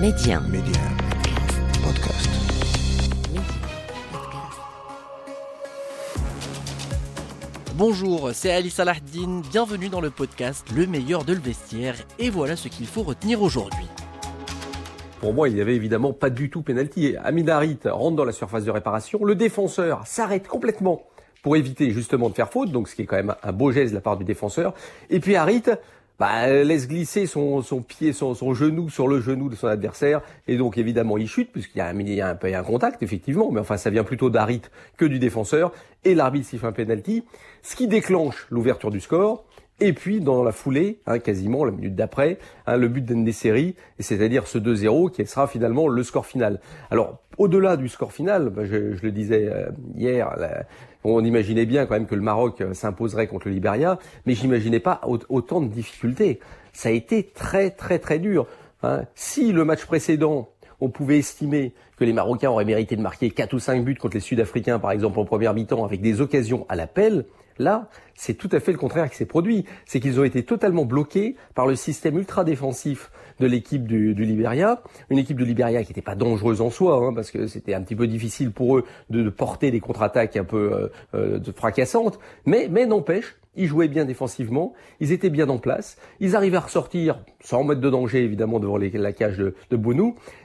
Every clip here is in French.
Média. Média. Podcast. Bonjour, c'est Ali Salahdine, bienvenue dans le podcast Le meilleur de le vestiaire, et voilà ce qu'il faut retenir aujourd'hui. Pour moi, il n'y avait évidemment pas du tout pénalty. Amin Harit rentre dans la surface de réparation, le défenseur s'arrête complètement pour éviter justement de faire faute, donc ce qui est quand même un beau geste de la part du défenseur. Et puis Harit bah, laisse glisser son, pied, son, genou sur le genou de son adversaire, et donc évidemment il chute, puisqu'il y a un, il y un, un contact, effectivement, mais enfin ça vient plutôt d'Harit que du défenseur, et l'arbitre siffle un penalty, ce qui déclenche l'ouverture du score, et puis dans la foulée, hein, quasiment la minute d'après, hein, le but d'Endeseri, c'est-à-dire ce 2-0 qui sera finalement le score final. Alors au-delà du score final, bah, je, je, le disais euh, hier, on imaginait bien quand même que le Maroc euh, s'imposerait contre le Liberia, mais j'imaginais pas autant de difficultés. Ça a été très très très dur. Hein. Si le match précédent, on pouvait estimer que les Marocains auraient mérité de marquer 4 ou 5 buts contre les Sud-Africains, par exemple, en première mi-temps, avec des occasions à l'appel, Là, c'est tout à fait le contraire qui s'est produit. C'est qu'ils ont été totalement bloqués par le système ultra défensif de l'équipe du, du Liberia. Une équipe du Liberia qui n'était pas dangereuse en soi, hein, parce que c'était un petit peu difficile pour eux de, porter des contre-attaques un peu euh, euh, fracassantes. Mais, mais n'empêche, ils jouaient bien défensivement, ils étaient bien en place, ils arrivaient à ressortir sans mettre de danger évidemment devant les, la cage de, de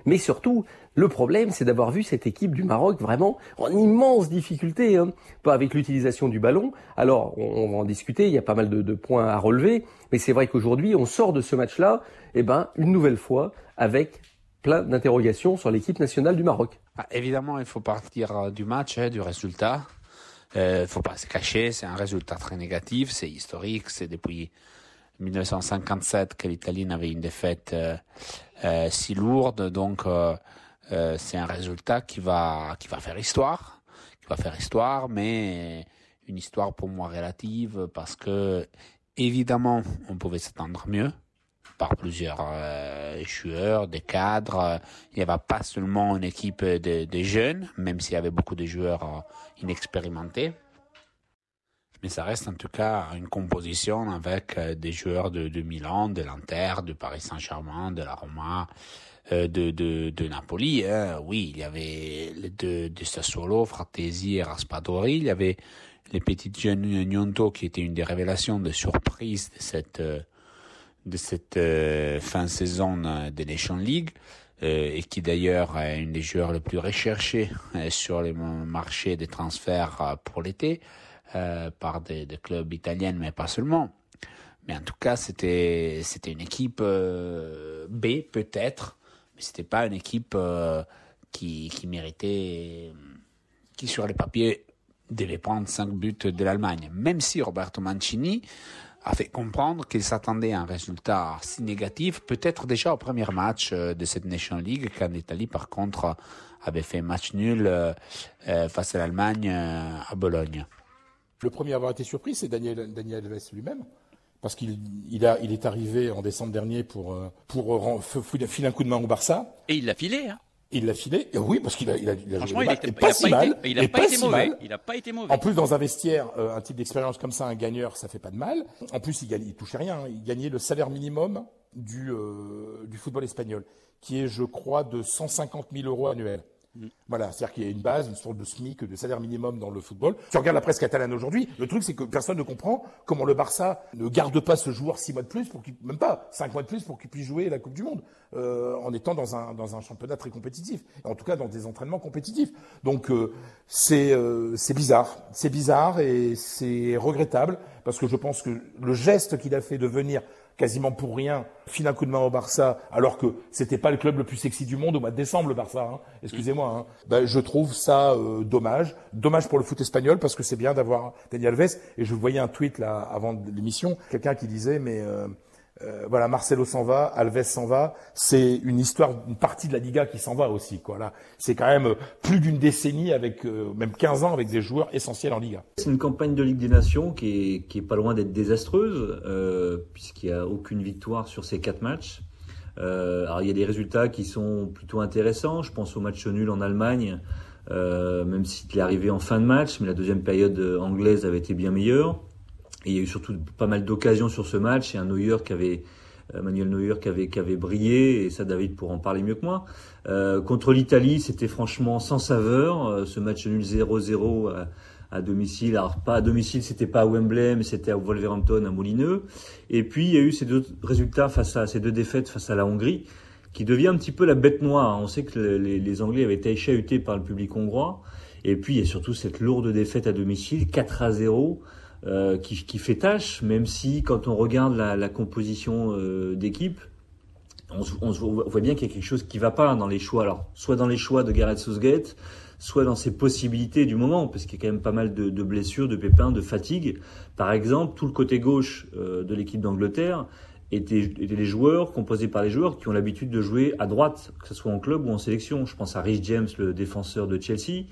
mais surtout le problème, c'est d'avoir vu cette équipe du Maroc vraiment en immense difficulté, hein, pas avec l'utilisation du ballon. Alors, on, va en discuter, il y a pas mal de, points à relever, mais c'est vrai qu'aujourd'hui, on sort de ce match-là, eh ben, une nouvelle fois, avec plein d'interrogations sur l'équipe nationale du Maroc. Ah, évidemment, il faut partir euh, du match, hein, du résultat. Euh, faut pas se cacher, c'est un résultat très négatif, c'est historique, c'est depuis 1957 que l'Italie avait une défaite euh, euh, si lourde, donc euh, c'est un résultat qui va qui va faire histoire, qui va faire histoire, mais une histoire pour moi relative parce que évidemment on pouvait s'attendre mieux par plusieurs euh, joueurs, des cadres. Il n'y avait pas seulement une équipe de, jeunes, même s'il y avait beaucoup de joueurs euh, inexpérimentés. Mais ça reste en tout cas une composition avec euh, des joueurs de, de Milan, de l'Inter, de Paris Saint-Germain, de la Roma, euh, de, de, de Napoli. Hein. Oui, il y avait les deux de Sassuolo, Fratesi et Raspadori. Il y avait les petites jeunes Nyonto qui étaient une des révélations de surprise de cette, de cette euh, fin saison de Nation League. Euh, et qui d'ailleurs est une des joueurs les plus recherchés euh, sur les marchés des transferts pour l'été euh, par des, clubs italiens, mais pas seulement. Mais en tout cas, c'était c'était une équipe euh, B peut-être, mais c'était pas une équipe euh, qui, qui méritait, qui sur les papiers devait prendre 5 buts de l'Allemagne. Même si Roberto Mancini a fait comprendre qu'il s'attendait à un résultat si négatif, peut-être déjà au premier match de cette Nation League, quand l'Italie, par contre, avait fait match nul euh, face à l'Allemagne euh, à Bologne. Le premier à avoir été surpris, c'est Daniel, Daniel Alves lui-même. Parce qu'il il a, il est arrivé en décembre dernier pour, pour filer un coup de main au Barça. Et il l'a filé, hein il l'a filé, oui, parce qu'il a, il a, il a Franchement, joué il, était, pas, il si a mal, pas été, il a pas, été mauvais. Mal. Il a pas été mauvais. En plus, dans un vestiaire, euh, un type d'expérience comme ça, un gagneur, ça fait pas de mal. En plus, il, gagne, il touchait rien. Il gagnait le salaire minimum du, euh, du football espagnol, qui est, je crois, de 150 000 euros annuels. Mmh. Voilà, c'est-à-dire qu'il y a une base, une sorte de SMIC, de salaire minimum dans le football. Tu regardes la presse catalane aujourd'hui, le truc c'est que personne ne comprend comment le Barça ne garde pas ce joueur six mois de plus pour même pas cinq mois de plus pour qu'il puisse jouer la Coupe du Monde, euh, en étant dans un dans un championnat très compétitif, en tout cas dans des entraînements compétitifs. Donc euh, c'est euh, c'est bizarre, c'est bizarre et c'est regrettable parce que je pense que le geste qu'il a fait de venir quasiment pour rien, file un coup de main au Barça, alors que c'était pas le club le plus sexy du monde au mois de décembre, le Barça. Hein, excusez-moi. Ben, je trouve ça euh, dommage, dommage pour le foot espagnol parce que c'est bien d'avoir Daniel Alves. Et je voyais un tweet là avant l'émission, quelqu'un qui disait mais euh, euh, voilà, Marcelo s'en va, Alves s'en va. C'est une histoire, une partie de la Liga qui s'en va aussi. Quoi. Là, c'est quand même plus d'une décennie, avec euh, même 15 ans, avec des joueurs essentiels en Liga. C'est une campagne de Ligue des Nations qui est, pas loin d'être désastreuse, euh, puisqu'il n'y a aucune victoire sur ces quatre matchs. Euh, alors il y a des résultats qui sont plutôt intéressants. Je pense au match nul en Allemagne, euh, même s'il est arrivé en fin de match, mais la deuxième période anglaise avait été bien meilleure. Il y a eu surtout pas mal d'occasions sur ce match et un Neuer qui avait Manuel Neuer qui avait, qui avait brillé, et ça David pour en parler mieux que moi. contre l'Italie, c'était franchement sans saveur. ce match nul 0-0 à, domicile. Alors pas à domicile, c'était pas à Wembley, mais c'était à Wolverhampton, à Molineux. Et puis il y a eu ces deux résultats face à ces deux défaites face à la Hongrie, qui devient un petit peu la bête noire. On sait que les, les Anglais avaient été chahutés par le public hongrois. Et puis il y a surtout cette lourde défaite à domicile, 4 à 0. Euh, qui, fait tâche, même si quand on regarde la, composition euh, d'équipe, on, voit bien qu'il y a quelque chose qui va pas dans les choix. Alors, soit dans les choix de Gareth Southgate, soit dans ses possibilités du moment, parce qu'il y a quand même pas mal de, de, blessures, de pépins, de fatigue. Par exemple, tout le côté gauche euh, de l'équipe d'Angleterre étaient, étaient les joueurs composés par les joueurs qui ont l'habitude de jouer à droite, que ce soit en club ou en sélection. Je pense à Rich James, le défenseur de Chelsea.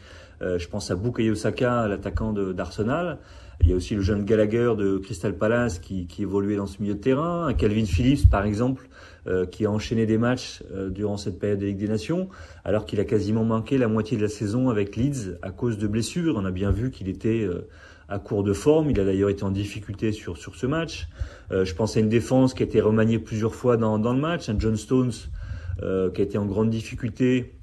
Euh, je pense à Bukayo Saka, l'attaquant d'Arsenal. Il y a aussi le jeune Gallagher de Crystal Palace qui, qui évoluait dans ce milieu de terrain. Calvin Phillips, par exemple, euh, qui a enchaîné des matchs euh, durant cette période de Ligue des Nations, alors qu'il a quasiment manqué la moitié de la saison avec Leeds à cause de blessures. On a bien vu qu'il était euh, à court de forme. Il a d'ailleurs été en difficulté sur, sur ce match. je pense à une défense qui a été remaniée plusieurs fois dans, dans le match. Un John Stones qui a été en grande difficulté,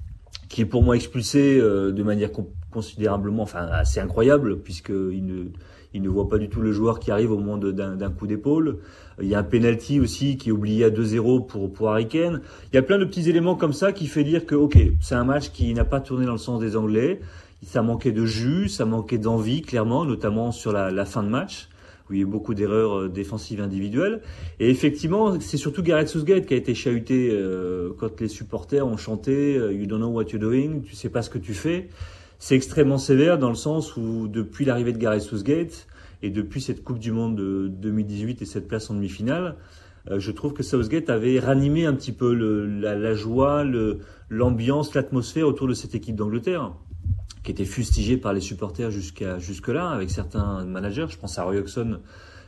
qui est pour moi expulsé de manière considérablement, enfin assez incroyable, puisqu'il ne il ne voit pas du tout le joueur qui arrive au moment d'un coup d'épaule. Il y a un penalty aussi qui est oublié à 2-0 pour, pour Harry. Il y a plein de petits éléments comme ça qui fait dire que, ok, c'est un match qui n'a pas tourné dans le sens des Anglais. Ça manquait de jus, ça manquait d'envie, clairement, notamment sur la, la, fin de match, où il y a eu beaucoup d'erreurs euh, défensives individuelles. Et effectivement, c'est surtout Gareth Southgate qui a été chahuté euh, quand les supporters ont chanté euh, You don't know what you're doing, tu sais pas ce que tu fais c'est extrêmement sévère dans le sens où depuis l'arrivée de Gareth Southgate et depuis cette Coupe du Monde de 2018 et cette place en demi-finale, euh, je trouve que Southgate avait ranimé un petit peu le, la, la, joie, l'ambiance, l'atmosphère autour de cette équipe d'Angleterre qui était fustigée par les supporters jusqu'à jusque-là avec certains managers. Je pense à Roy Hodgson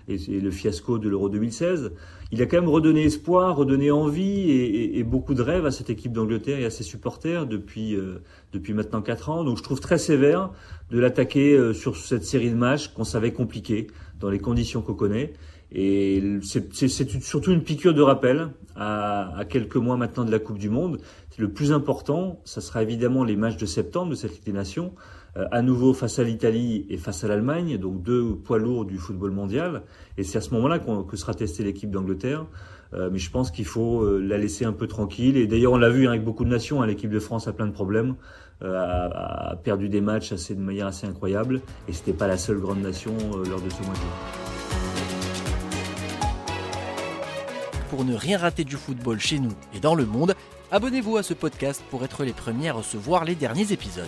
et, le fiasco de l'Euro 2016, il a quand même redonné espoir, redonné envie et, beaucoup de rêves à cette équipe d'Angleterre et à ses supporters depuis, euh, depuis maintenant 4 ans. Donc je trouve très sévère de l'attaquer euh, sur cette série de matchs qu'on savait compliqués dans les conditions qu'on connaît. Et c'est surtout une piqûre de rappel à, à, quelques mois maintenant de la Coupe du Monde. Le plus important, ça sera évidemment les matchs de septembre de cette Ligue des Nations. Euh, à nouveau face à l'Italie et face à l'Allemagne, donc deux poids lourds du football mondial. Et c'est à ce moment-là que sera testée l'équipe d'Angleterre. Euh, mais je pense qu'il faut euh, la laisser un peu tranquille. Et d'ailleurs, on l'a vu hein, avec beaucoup de nations. Hein, l'équipe de France a plein de problèmes, a, perdu des matchs assez, de manière assez incroyable. Et c'était pas la seule grande nation lors de ce mois Pour ne rien rater du football chez nous et dans le monde, abonnez-vous à ce podcast pour être les premiers à recevoir les derniers épisodes.